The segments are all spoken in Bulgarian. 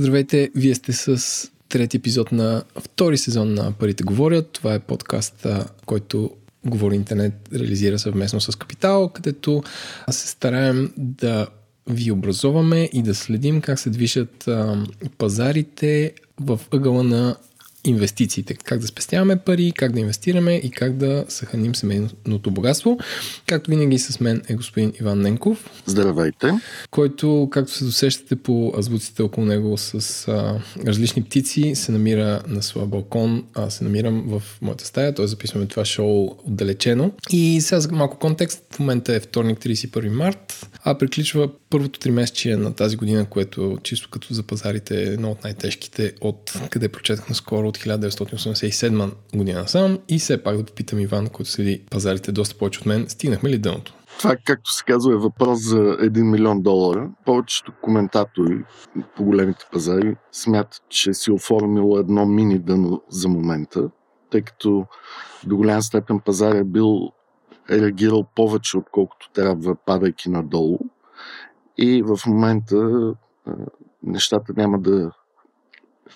Здравейте, вие сте с трети епизод на втори сезон на Парите говорят. Това е подкаст, който Говори Интернет реализира съвместно с Капитал, където се стараем да ви образоваме и да следим как се движат пазарите в ъгъла на инвестициите. Как да спестяваме пари, как да инвестираме и как да съхраним семейното богатство. Както винаги с мен е господин Иван Ненков. Здравейте. Който, както се досещате по азбуците около него с а, различни птици, се намира на своя балкон. Аз се намирам в моята стая, т.е. записваме това шоу отдалечено. И сега за малко контекст. В момента е вторник 31 март, а приключва първото три месече на тази година, което чисто като за пазарите е едно от най-тежките от къде прочетах наскоро от 1987 година сам и все пак да попитам Иван, който следи пазарите доста повече от мен, стигнахме ли дъното? Това, както се казва, е въпрос за 1 милион долара. Повечето коментатори по големите пазари смятат, че си оформило едно мини дъно за момента, тъй като до голям степен пазар е бил е реагирал повече, отколкото трябва, падайки надолу. И в момента нещата няма да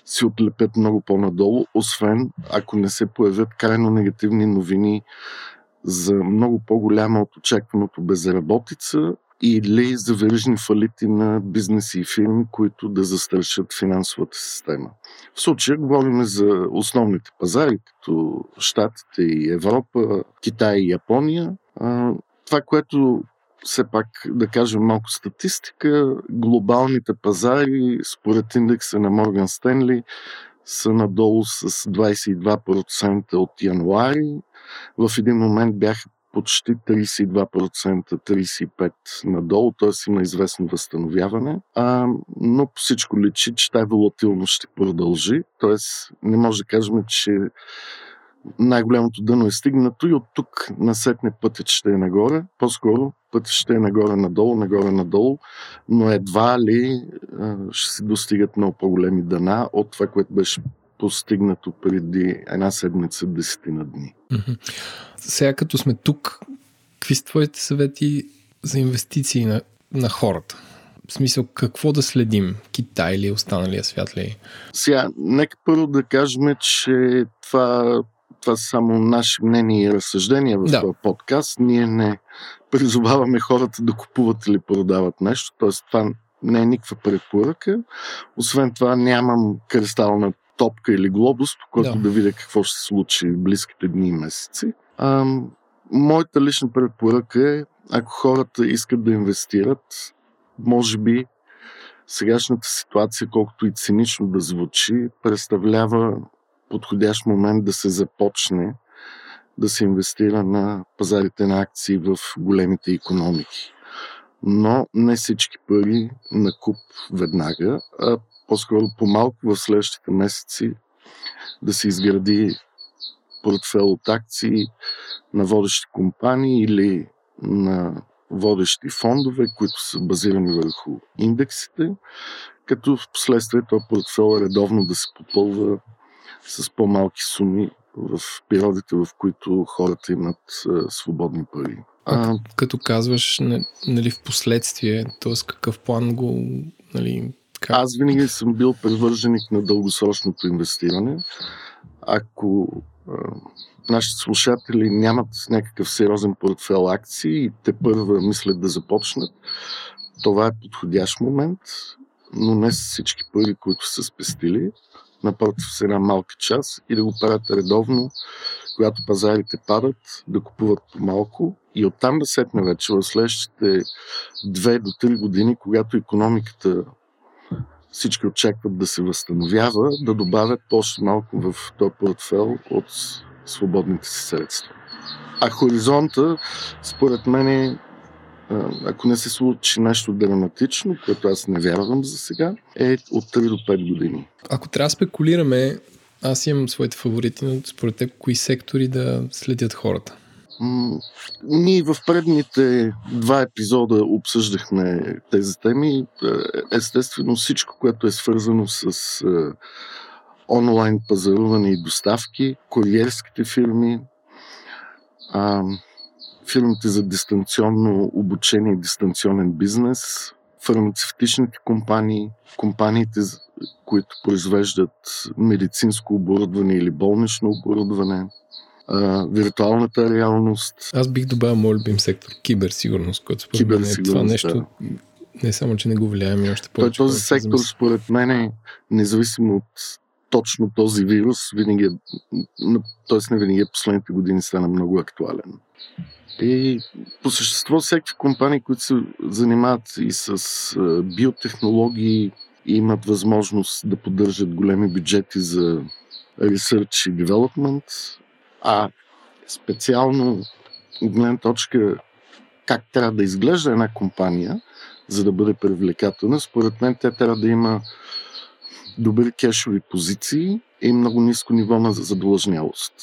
си отлепят много по-надолу, освен ако не се появят крайно негативни новини за много по-голяма от очакваното безработица или за верижни фалити на бизнеси и фирми, които да застрашат финансовата система. В случая говорим за основните пазари, като Штатите и Европа, Китай и Япония. Това, което все пак да кажем малко статистика, глобалните пазари според индекса на Морган Стенли са надолу с 22% от януари. В един момент бяха почти 32%, 35% надолу, т.е. има известно възстановяване. А, но всичко личи, че тази волатилност ще продължи. Т.е. не може да кажем, че най-голямото дъно е стигнато и от тук насетне пътят ще е нагоре. По-скоро пътят ще е нагоре-надолу, нагоре-надолу, но едва ли ще се достигат много по-големи дъна от това, което беше постигнато преди една седмица, десетина дни. Сега като сме тук, какви са твоите съвети за инвестиции на, на хората? В смисъл, какво да следим? Китай ли, останалия свят ли? Сега, нека първо да кажем, че това това са само наши мнения и разсъждения в да. този подкаст. Ние не призоваваме хората да купуват или продават нещо. Т.е. това не е никаква препоръка. Освен това нямам кристална топка или глобус, по който да, да видя какво ще се случи в близките дни и месеци. А, моята лична препоръка е, ако хората искат да инвестират, може би сегашната ситуация, колкото и цинично да звучи, представлява подходящ момент да се започне да се инвестира на пазарите на акции в големите економики. Но не всички пари на куп веднага, а по-скоро по-малко в следващите месеци да се изгради портфел от акции на водещи компании или на водещи фондове, които са базирани върху индексите, като в последствие този портфел е редовно да се попълва с по-малки суми в периодите, в които хората имат а, свободни пари. А, като казваш, нали, в последствие, т.е. какъв план го... Нали, как... Аз винаги съм бил привърженик на дългосрочното инвестиране. Ако а, нашите слушатели нямат някакъв сериозен портфел акции и те първа мислят да започнат, това е подходящ момент, но не с всички пари, които са спестили напротив с една малка част и да го правят редовно, когато пазарите падат, да купуват по-малко и оттам да сетне вече в следващите 2 до 3 години, когато економиката всички очакват да се възстановява, да добавят по-малко в този портфел от свободните си средства. А хоризонта, според мен, е ако не се случи нещо драматично, което аз не вярвам за сега, е от 3 до 5 години. Ако трябва да спекулираме, аз имам своите фаворити, но според теб, кои сектори да следят хората? ние в предните два епизода обсъждахме тези теми. Е, естествено всичко, което е свързано с е, онлайн пазаруване и доставки, куриерските фирми, фирмите за дистанционно обучение и дистанционен бизнес, фармацевтичните компании, компаниите които произвеждат медицинско оборудване или болнично оборудване, а, виртуалната реалност. Аз бих добавил моят любим сектор киберсигурност, който според мен е това нещо. Да. Не само, че не го влияем и още повече. Той, този сектор, според мен, е независимо от точно този вирус, винаги е, т.е. не винаги е последните години стана много актуален. И по същество всеки компании, които се занимават и с биотехнологии, и имат възможност да поддържат големи бюджети за research и development, а специално от гледна точка как трябва да изглежда една компания, за да бъде привлекателна, според мен тя трябва да има добри кешови позиции и много ниско ниво на задлъжнялост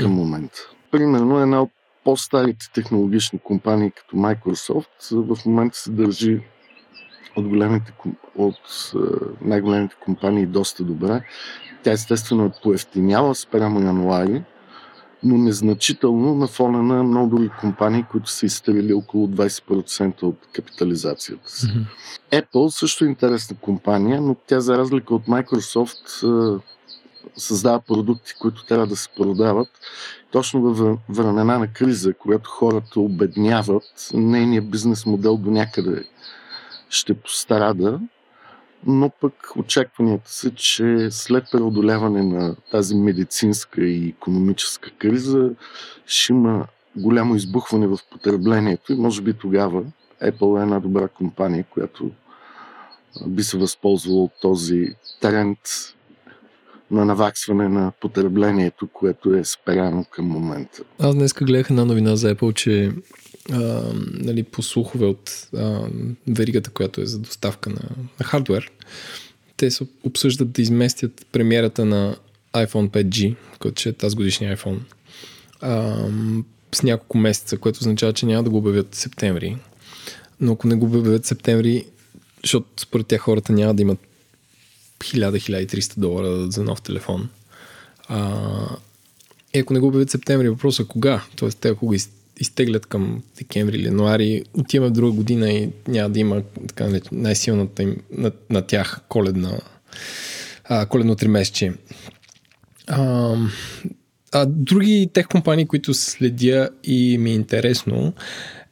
към момента. Примерно една от по-старите технологични компании като Microsoft в момента се държи от, големите, от най-големите компании доста добре. Тя естествено е поевтиняла спрямо януари, но незначително на фона на много други компании, които са изстрелили около 20% от капитализацията си. Mm-hmm. Apple също е интересна компания, но тя за разлика от Microsoft създава продукти, които трябва да се продават. Точно в времена на криза, когато хората обедняват, нейният бизнес модел до някъде ще пострада, но пък очакванията са, че след преодоляване на тази медицинска и економическа криза ще има голямо избухване в потреблението и може би тогава Apple е една добра компания, която би се възползвала от този тренд на наваксване на потреблението, което е спряно към момента. Аз днес гледах една новина за Apple, че а, нали, по слухове от а, веригата, която е за доставка на, на хардвер, те се обсъждат да изместят премиерата на iPhone 5G, който е тази годишния iPhone, а, с няколко месеца, което означава, че няма да го обявят в септември. Но ако не го обявят в септември, защото според тях хората няма да имат 1000-1300 долара за нов телефон. А, и ако не го обявят септември, въпросът е кога? Тоест, те ако го изтеглят към декември или януари, отиваме в друга година и няма да има така, най-силната им на, на тях коледна, а, коледно тримесечие. А, а други тех компании, които следя и ми е интересно,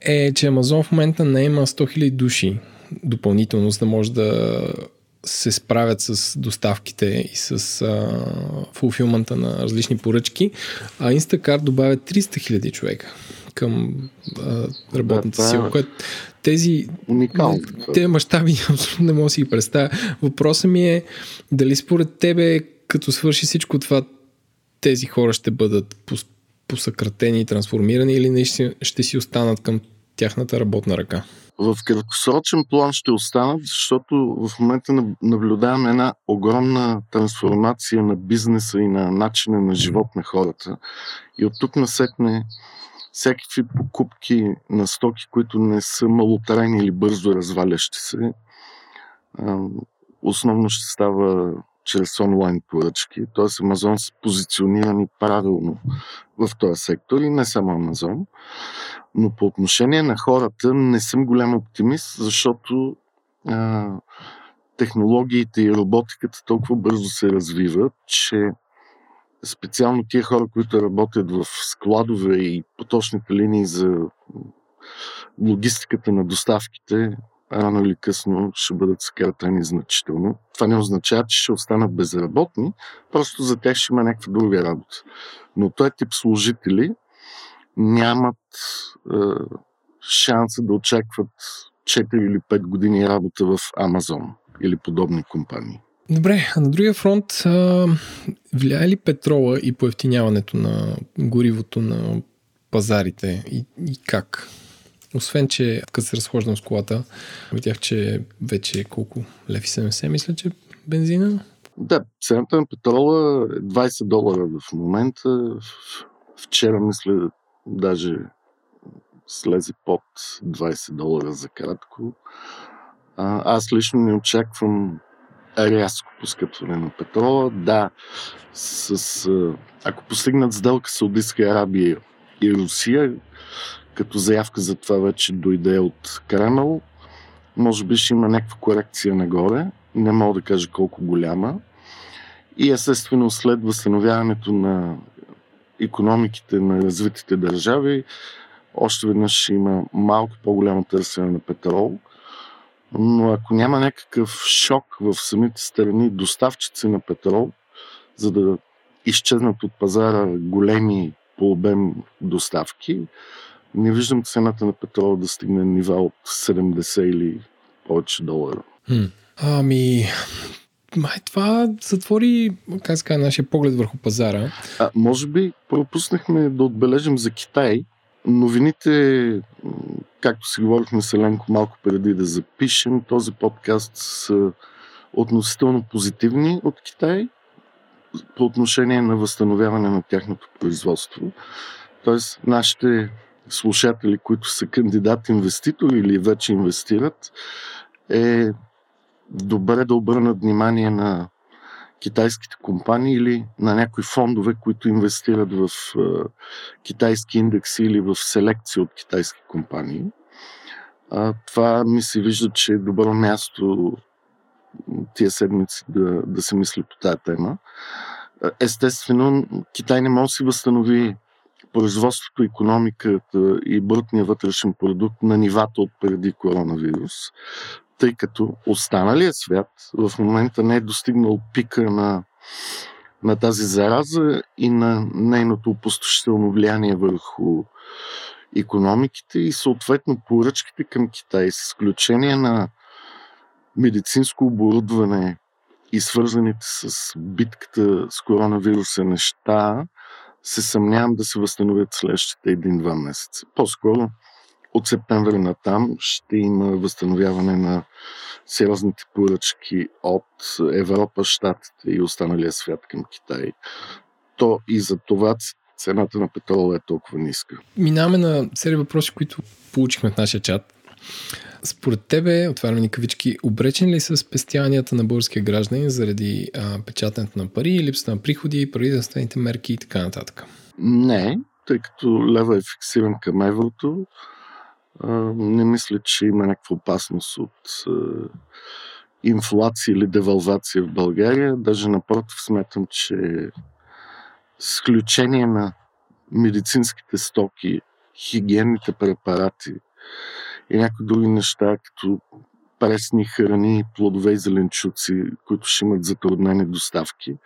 е, че Amazon в момента не има 100 000 души допълнително, за да може да се справят с доставките и с а, фулфилмента на различни поръчки, а Instacart добавя 300 000 човека към а, работната да, сила, което тези Уникално. те мащаби абсолютно не мога да си ги представя. Въпросът ми е дали според тебе, като свърши всичко това, тези хора ще бъдат посъкратени и трансформирани или не ще, ще си останат към тяхната работна ръка? В краткосрочен план ще останат, защото в момента наблюдаваме една огромна трансформация на бизнеса и на начина на живот на хората. И от тук насетне всякакви покупки на стоки, които не са малотрайни или бързо развалящи се, основно ще става чрез онлайн поръчки. Т.е. Амазон са позиционирани правилно в този сектор и не само Амазон. Но по отношение на хората не съм голям оптимист, защото а, технологиите и роботиката толкова бързо се развиват, че специално тия хора, които работят в складове и поточните линии за логистиката на доставките, рано или късно ще бъдат съкратени значително. Това не означава, че ще останат безработни, просто за тях ще има някаква друга работа. Но този тип служители нямат е, шанса да очакват 4 или 5 години работа в Амазон или подобни компании. Добре, а на другия фронт а, влияе ли петрола и поевтиняването на горивото на пазарите и, и как? Освен, че като се разхождам с колата, видях, че вече е колко леви 70, мисля, че бензина. Да, цената на петрола е 20 долара в момента. Вчера, мисля, даже слезе под 20 долара за кратко. Аз лично не очаквам рязко поскъпване на петрола. Да, с, ако постигнат сделка Саудитска Арабия и Русия, като заявка за това вече дойде от Кремъл, може би ще има някаква корекция нагоре, не мога да кажа колко голяма. И естествено след възстановяването на економиките на развитите държави, още веднъж ще има малко по-голямо търсене на петрол. Но ако няма някакъв шок в самите страни доставчици на петрол, за да изчезнат от пазара големи по обем доставки, не виждам цената на петрола да стигне нива от 70 или повече долара. Хм. Ами, май това затвори, как ска, нашия поглед върху пазара. А, може би пропуснахме да отбележим за Китай. Новините, както си говорихме с Еленко малко преди да запишем този подкаст, са относително позитивни от Китай по отношение на възстановяване на тяхното производство. Тоест, нашите слушатели, които са кандидат-инвеститори или вече инвестират, е добре да обърнат внимание на китайските компании или на някои фондове, които инвестират в е, китайски индекси или в селекция от китайски компании. А, това ми се вижда, че е добро място тия седмици да, да се мисли по тази тема. Естествено, Китай не може да си възстанови производството, економиката и брутния вътрешен продукт на нивата от преди коронавирус, тъй като останалият свят в момента не е достигнал пика на, на тази зараза и на нейното опустошително влияние върху економиките и съответно поръчките към Китай, с изключение на медицинско оборудване и свързаните с битката с коронавируса неща, се съмнявам да се възстановят следващите един-два месеца. По-скоро от септември на там ще има възстановяване на сериозните поръчки от Европа, Штатите и останалия свят към Китай. То и за това цената на петрола е толкова ниска. Минаваме на серия въпроси, които получихме в нашия чат. Според тебе, отваряме кавички, обречен ли са спестяванията на българския граждани заради а, печатането на пари, липсата на приходи, правителствените мерки и така нататък? Не, тъй като лева е фиксиран към еврото, а, не мисля, че има някаква опасност от а, инфлация или девалвация в България. Даже напротив, смятам, че с изключение на медицинските стоки, хигиенните препарати, и някои други неща, като пресни храни, плодове и зеленчуци, които ще имат затруднени доставки.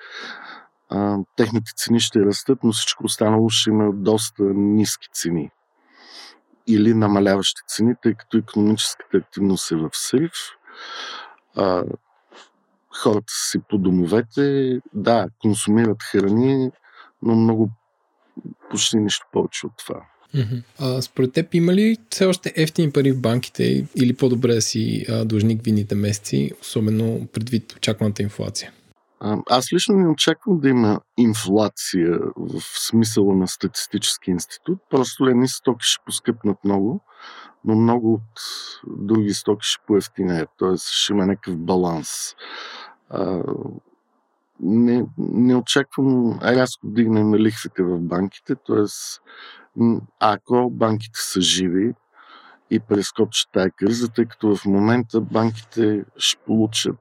А, техните цени ще растат, но всичко останало ще има доста ниски цени или намаляващи цени, тъй като економическата активност е в срив. А, хората си по домовете, да, консумират храни, но много почти нищо повече от това. А, според теб има ли все още ефтини пари в банките или по-добре да си а, длъжник винните месеци, особено предвид очакваната инфлация? Аз лично не очаквам да има инфлация в смисъла на статистически институт. Просто едни стоки ще поскъпнат много, но много от други стоки ще поевтинеят. Т.е. ще има някакъв баланс. А, не, не очаквам рязко дигне на лихвите в банките, т.е ако банките са живи и прескочат тази криза, тъй като в момента банките ще получат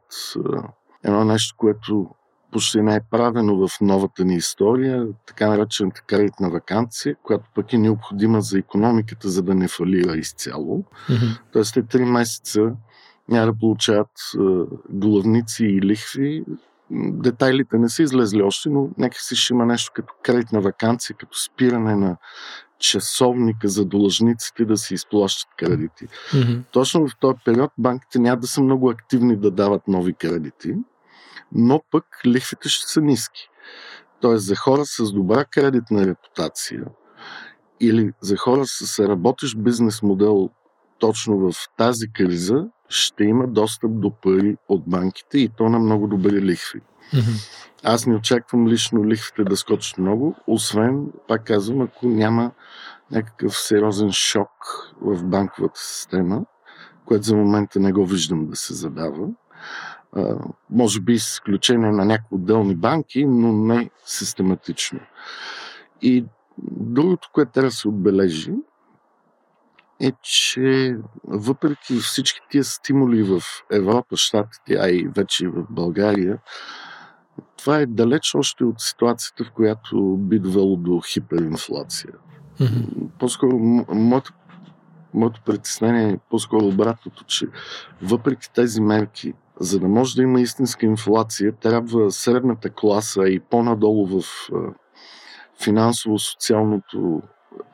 едно нещо, което почти не е правено в новата ни история, така наречената кредитна вакансия, която пък е необходима за економиката, за да не фалира изцяло. Mm-hmm. Тоест, те три месеца няма да получават главници и лихви, детайлите не са излезли още, но някакси ще има нещо като кредитна вакансия, като спиране на часовника за длъжниците да си изплащат кредити. Mm-hmm. Точно в този период банките няма да са много активни да дават нови кредити, но пък лихвите ще са ниски. Тоест за хора с добра кредитна репутация или за хора с работещ бизнес модел точно в тази криза, ще има достъп до пари от банките и то на много добри лихви. Mm-hmm. Аз не очаквам лично лихвите да скочат много, освен, пак казвам, ако няма някакъв сериозен шок в банковата система, което за момента не го виждам да се задава. А, може би с изключение на някои отделни банки, но не систематично. И другото, което трябва да се отбележи, е, че въпреки всички тия стимули в Европа, Штатите, а и вече и в България, това е далеч още от ситуацията, в която би довело до хиперинфлация. Mm-hmm. По-скоро, моето, моето притеснение е по-скоро обратното, че въпреки тези мерки, за да може да има истинска инфлация, трябва средната класа и по-надолу в финансово-социалното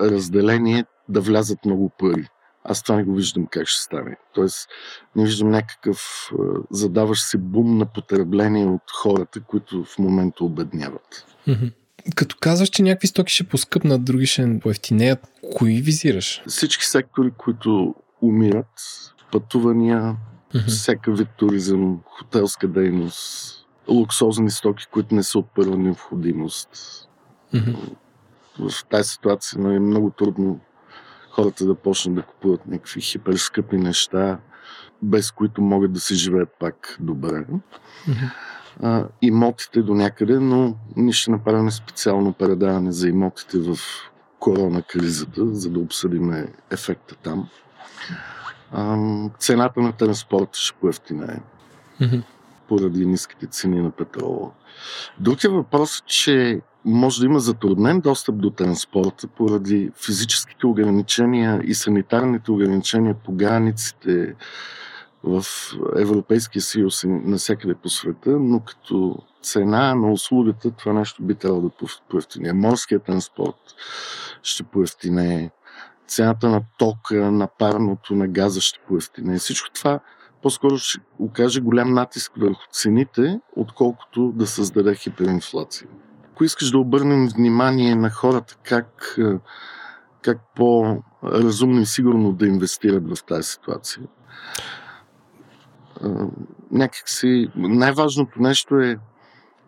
разделение да влязат много пари. Аз това не го виждам как ще стане. Тоест, не виждам някакъв задаващ се бум на потребление от хората, които в момента обедняват. Като казваш, че някакви стоки ще поскъпнат, други ще поевтинеят, кои визираш? Всички сектори, които умират, пътувания, mm-hmm. всяка вид туризъм, хотелска дейност, луксозни стоки, които не са от първа необходимост. Mm-hmm. В тази ситуация нали, е много трудно хората да почнат да купуват някакви хиперскъпи неща, без които могат да се живеят пак добре. Mm-hmm. А, имотите до някъде, но ние ще направим специално предаване за имотите в корона кризата, за да обсъдим ефекта там. А, цената на транспорта ще поевтинее. Mm-hmm. Поради ниските цени на петрола. Въпрос е, че може да има затруднен достъп до транспорта поради физическите ограничения и санитарните ограничения по границите в Европейския съюз и навсякъде по света, но като цена на услугата това нещо би трябвало да поевтине. Морският транспорт ще поевтине, цената на тока, на парното, на газа ще поевтине. Всичко това по-скоро ще окаже голям натиск върху цените, отколкото да създаде хиперинфлация ако искаш да обърнем внимание на хората как, е, как по-разумно и сигурно да инвестират в тази ситуация, е, някакси най-важното нещо е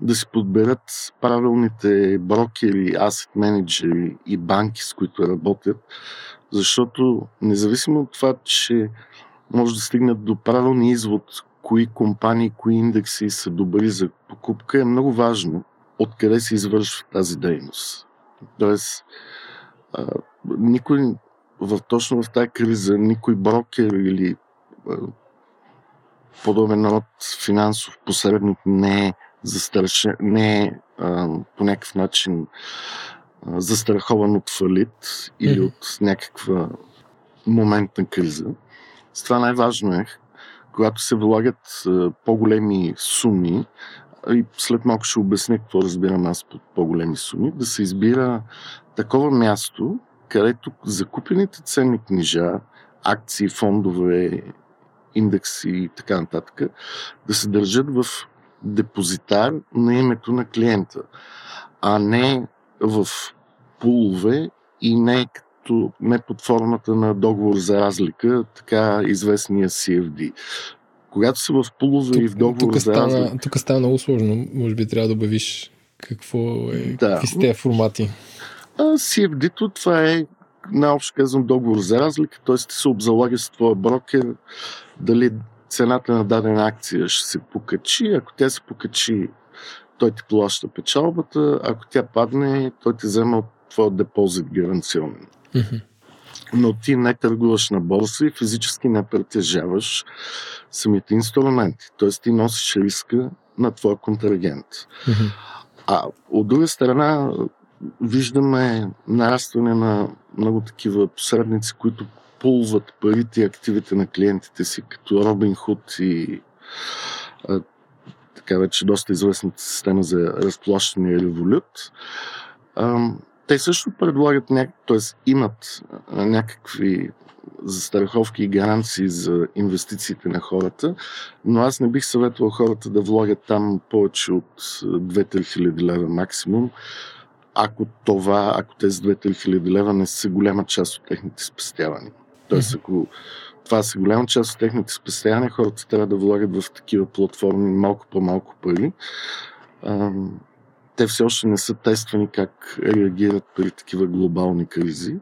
да си подберат правилните брокери, асет менеджери и банки, с които работят, защото независимо от това, че може да стигнат до правилния извод кои компании, кои индекси са добри за покупка, е много важно откъде се извършва тази дейност. Тоест, а, никой в, точно в тази криза, никой брокер или а, подобен род финансов посредник не е застрашен, не е а, по някакъв начин а, застрахован от фалит или mm-hmm. от някаква моментна криза. С това най-важно е, когато се влагат а, по-големи суми, и след малко ще обясня какво разбирам аз под по-големи суми, да се избира такова място, където закупените ценни книжа, акции, фондове, индекси и така нататък, да се държат в депозитар на името на клиента, а не в пулове и не като не под формата на договор за разлика, така известния CFD когато са в тук, и в договор тук за стана, Тук става много сложно. Може би трябва да обявиш какво е, да. какви са тези формати. А, CFD-то това е най-общо казвам договор за разлика, т.е. ти се обзалагаш с твоя брокер дали цената на дадена акция ще се покачи. Ако тя се покачи, той ти плаща печалбата. Ако тя падне, той ти взема твоя депозит гаранционен. Mm-hmm но ти не търгуваш на борса и физически не притежаваш самите инструменти. Тоест ти носиш риска на твоя контрагент. Mm-hmm. А от друга страна виждаме нарастване на много такива посредници, които ползват парите и активите на клиентите си, като Робин Худ и а, така вече доста известната система за разплащане револют те също предлагат, т.е. имат някакви застраховки и гаранции за инвестициите на хората, но аз не бих съветвал хората да влагат там повече от 2-3 хиляди лева максимум, ако това, ако тези 2-3 хиляди лева не са голяма част от техните спестявания. Тоест, ако това са голяма част от техните спестявания, хората трябва да влагат в такива платформи малко по-малко пари те все още не са тествани как реагират при такива глобални кризи.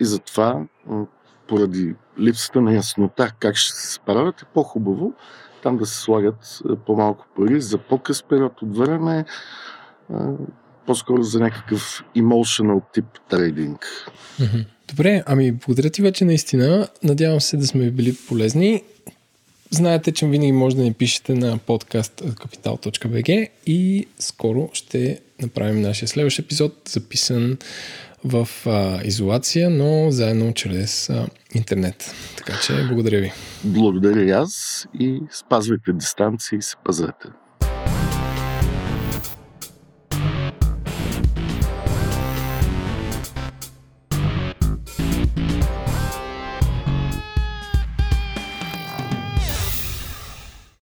И затова, поради липсата на яснота как ще се справят, е по-хубаво там да се слагат по-малко пари за по-къс период от време, по-скоро за някакъв emotional тип трейдинг. Добре, ами благодаря ти вече наистина. Надявам се да сме били полезни. Знаете, че винаги може да ни пишете на podcast.capital.bg и скоро ще направим нашия следващ епизод, записан в а, изолация, но заедно чрез а, интернет. Така че благодаря ви. Благодаря и аз и спазвайте дистанции и се пазете.